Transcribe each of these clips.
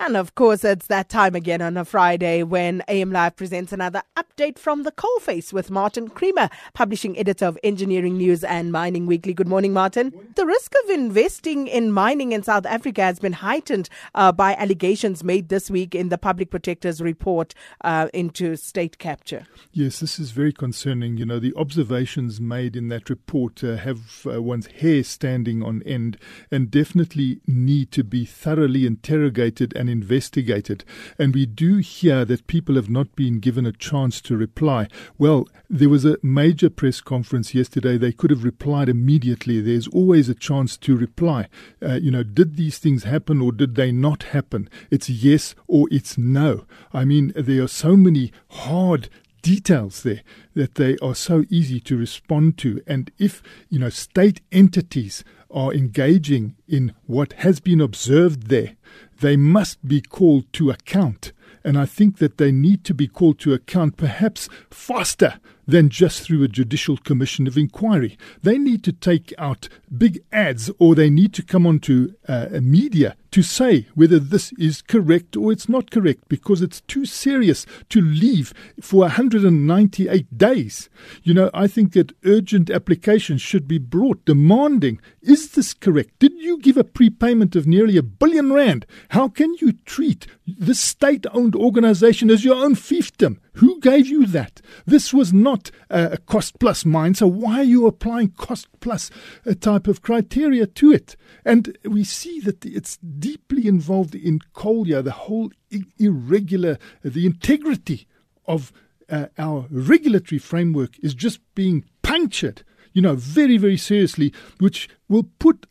And of course, it's that time again on a Friday when AM Live presents another update from the coalface with Martin Creamer, publishing editor of Engineering News and Mining Weekly. Good morning, Martin. The risk of investing in mining in South Africa has been heightened uh, by allegations made this week in the Public Protector's report uh, into state capture. Yes, this is very concerning. You know, the observations made in that report uh, have uh, one's hair standing on end and definitely need to be thoroughly interrogated and investigated. And we do hear that people have not been given a chance to reply. Well, there was a major press conference yesterday. They could have replied immediately. There's always a chance to reply. Uh, you know, did these things happen or did they not happen? It's yes or it's no. I mean, there are so many hard details there that they are so easy to respond to. And if, you know, state entities are engaging in what has been observed there, they must be called to account. And I think that they need to be called to account perhaps faster than just through a judicial commission of inquiry. They need to take out big ads or they need to come onto uh, media to say whether this is correct or it's not correct because it's too serious to leave for 198 days. You know, I think that urgent applications should be brought demanding is this correct? Did you give a prepayment of nearly a billion rand? How can you treat this state owned organization as your own fiefdom? Who gave you that? This was not a cost plus mine, so why are you applying cost plus a type of criteria to it? And we see that it's deeply involved in Collier, the whole irregular, the integrity of uh, our regulatory framework is just being punctured, you know, very, very seriously, which will put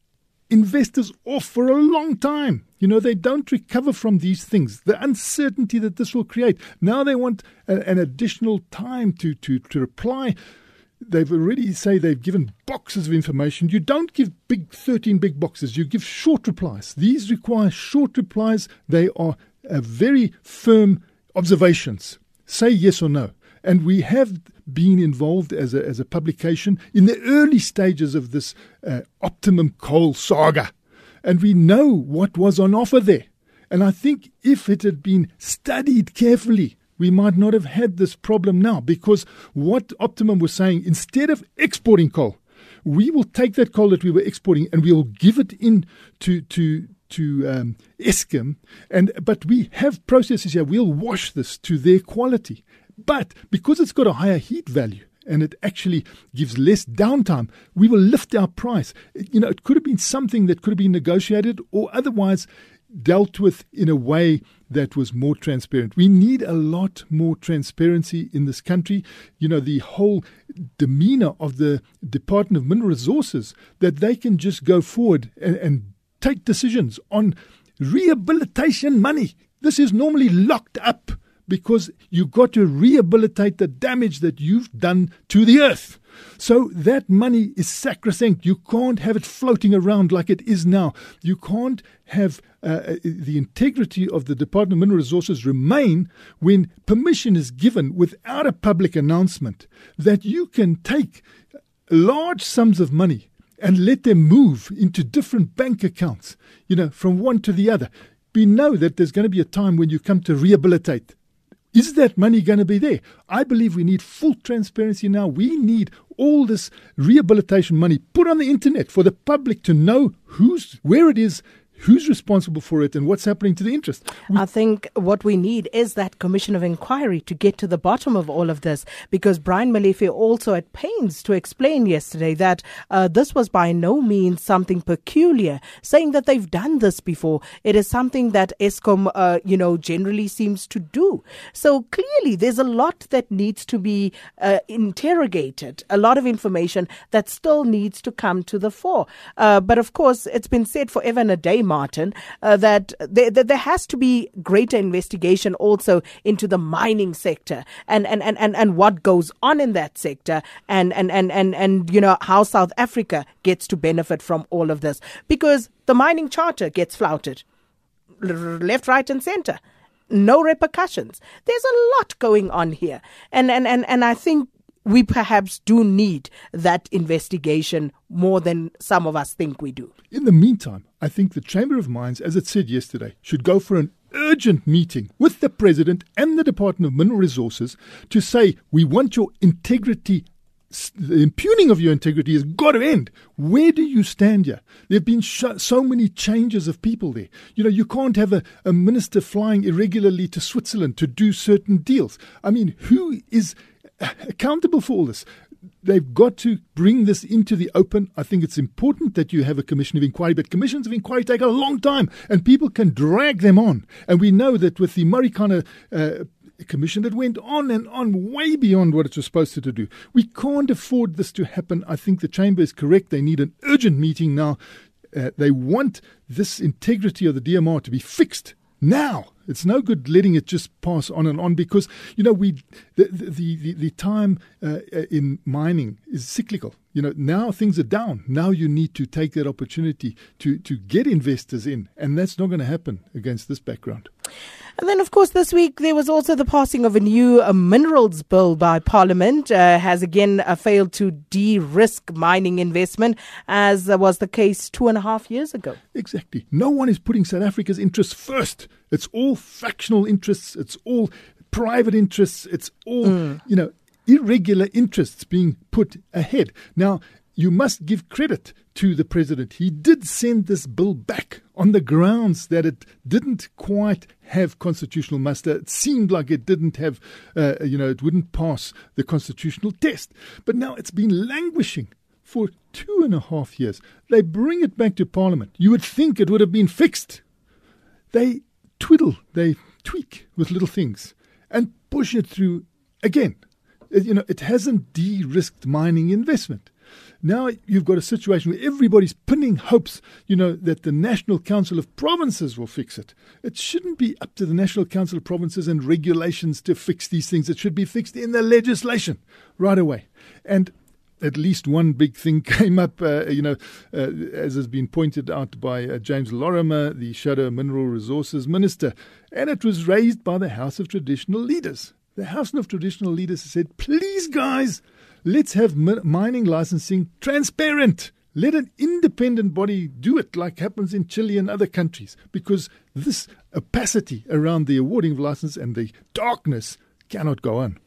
investors off for a long time. You know, they don't recover from these things. The uncertainty that this will create. Now they want a, an additional time to, to, to reply. They've already say they've given boxes of information. You don't give big 13 big boxes. You give short replies. These require short replies. They are very firm observations. Say yes or no. And we have been involved as a, as a publication in the early stages of this uh, optimum coal saga. And we know what was on offer there. And I think if it had been studied carefully, we might not have had this problem now because what Optimum was saying, instead of exporting coal, we will take that coal that we were exporting and we will give it in to, to, to um, Eskom, and but we have processes here. We'll wash this to their quality, but because it's got a higher heat value and it actually gives less downtime, we will lift our price. You know, it could have been something that could have been negotiated or otherwise dealt with in a way that was more transparent. We need a lot more transparency in this country. You know, the whole demeanor of the Department of Mineral Resources that they can just go forward and, and take decisions on rehabilitation money. This is normally locked up because you've got to rehabilitate the damage that you've done to the earth. So that money is sacrosanct. You can't have it floating around like it is now. You can't have uh, uh, the integrity of the Department of Mineral Resources remain when permission is given without a public announcement that you can take large sums of money and let them move into different bank accounts, you know, from one to the other. We know that there's going to be a time when you come to rehabilitate is that money going to be there? I believe we need full transparency now. We need all this rehabilitation money put on the internet for the public to know who's where it is, who's responsible for it and what's happening to the interest. We I think what we need is that commission of inquiry to get to the bottom of all of this because Brian Molefe also at pains to explain yesterday that uh, this was by no means something peculiar, saying that they've done this before. It is something that Eskom, uh, you know, generally seems to do. So clearly there's a lot that needs to be uh, interrogated, a lot of information that still needs to come to the fore. Uh, but of course, it's been said forever and a day Martin, uh, that, there, that there has to be greater investigation also into the mining sector and, and, and, and, and what goes on in that sector and, and, and, and, and, you know, how South Africa gets to benefit from all of this. Because the mining charter gets flouted left, right, and center no repercussions. There's a lot going on here. And and and, and I think we perhaps do need that investigation more than some of us think we do. In the meantime, I think the Chamber of Mines, as it said yesterday, should go for an urgent meeting with the President and the Department of Mineral Resources to say, we want your integrity the impugning of your integrity has got to end. Where do you stand here? There have been sh- so many changes of people there. You know, you can't have a, a minister flying irregularly to Switzerland to do certain deals. I mean, who is accountable for all this? They've got to bring this into the open. I think it's important that you have a commission of inquiry, but commissions of inquiry take a long time and people can drag them on. And we know that with the Marikana uh, commission that went on and on, way beyond what it was supposed to do. We can't afford this to happen. I think the chamber is correct. They need an urgent meeting now. Uh, they want this integrity of the DMR to be fixed now. It's no good letting it just pass on and on because you know we the the the, the time uh, in mining is cyclical. You know now things are down. Now you need to take that opportunity to to get investors in, and that's not going to happen against this background. And then, of course, this week there was also the passing of a new uh, minerals bill by Parliament, uh, has again uh, failed to de risk mining investment, as uh, was the case two and a half years ago. Exactly. No one is putting South Africa's interests first. It's all factional interests, it's all private interests, it's all, mm. you know, irregular interests being put ahead. Now, you must give credit to the president. He did send this bill back on the grounds that it didn't quite have constitutional muster. It seemed like it didn't have, uh, you know, it wouldn't pass the constitutional test. But now it's been languishing for two and a half years. They bring it back to Parliament. You would think it would have been fixed. They twiddle, they tweak with little things and push it through again. You know, it hasn't de risked mining investment. Now you've got a situation where everybody's pinning hopes, you know, that the National Council of Provinces will fix it. It shouldn't be up to the National Council of Provinces and regulations to fix these things. It should be fixed in the legislation right away. And at least one big thing came up, uh, you know, uh, as has been pointed out by uh, James Lorimer, the Shadow Mineral Resources Minister, and it was raised by the House of Traditional Leaders. The House of Traditional Leaders said, please, guys, Let's have mining licensing transparent. Let an independent body do it like happens in Chile and other countries because this opacity around the awarding of license and the darkness cannot go on.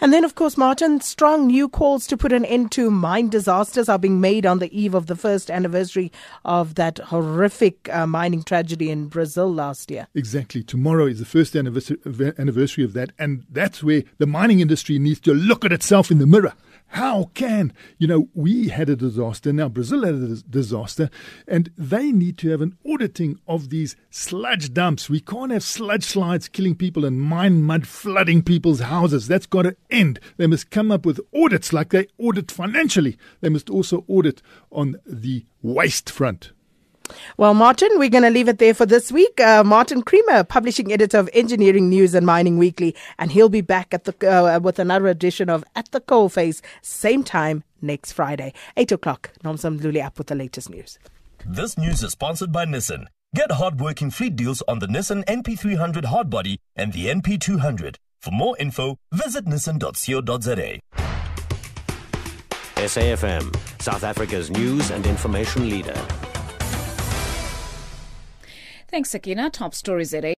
And then, of course, Martin, strong new calls to put an end to mine disasters are being made on the eve of the first anniversary of that horrific uh, mining tragedy in Brazil last year. Exactly. Tomorrow is the first anniversary of that. And that's where the mining industry needs to look at itself in the mirror how can, you know, we had a disaster, now Brazil had a disaster, and they need to have an auditing of these sludge dumps. We can't have sludge slides killing people and mine mud flooding people's houses. That's got to end. They must come up with audits like they audit financially. They must also audit on the waste front. Well, Martin, we're going to leave it there for this week. Uh, Martin Creamer, publishing editor of Engineering News and Mining Weekly, and he'll be back at the uh, with another edition of At the Coalface, same time next Friday, eight o'clock. Nomsam Luli up with the latest news. This news is sponsored by Nissan. Get hard-working fleet deals on the Nissan NP300 hardbody and the NP200. For more info, visit nissan.co.za. SAFM, South Africa's news and information leader. Thanks, Sakina. Top stories at 8.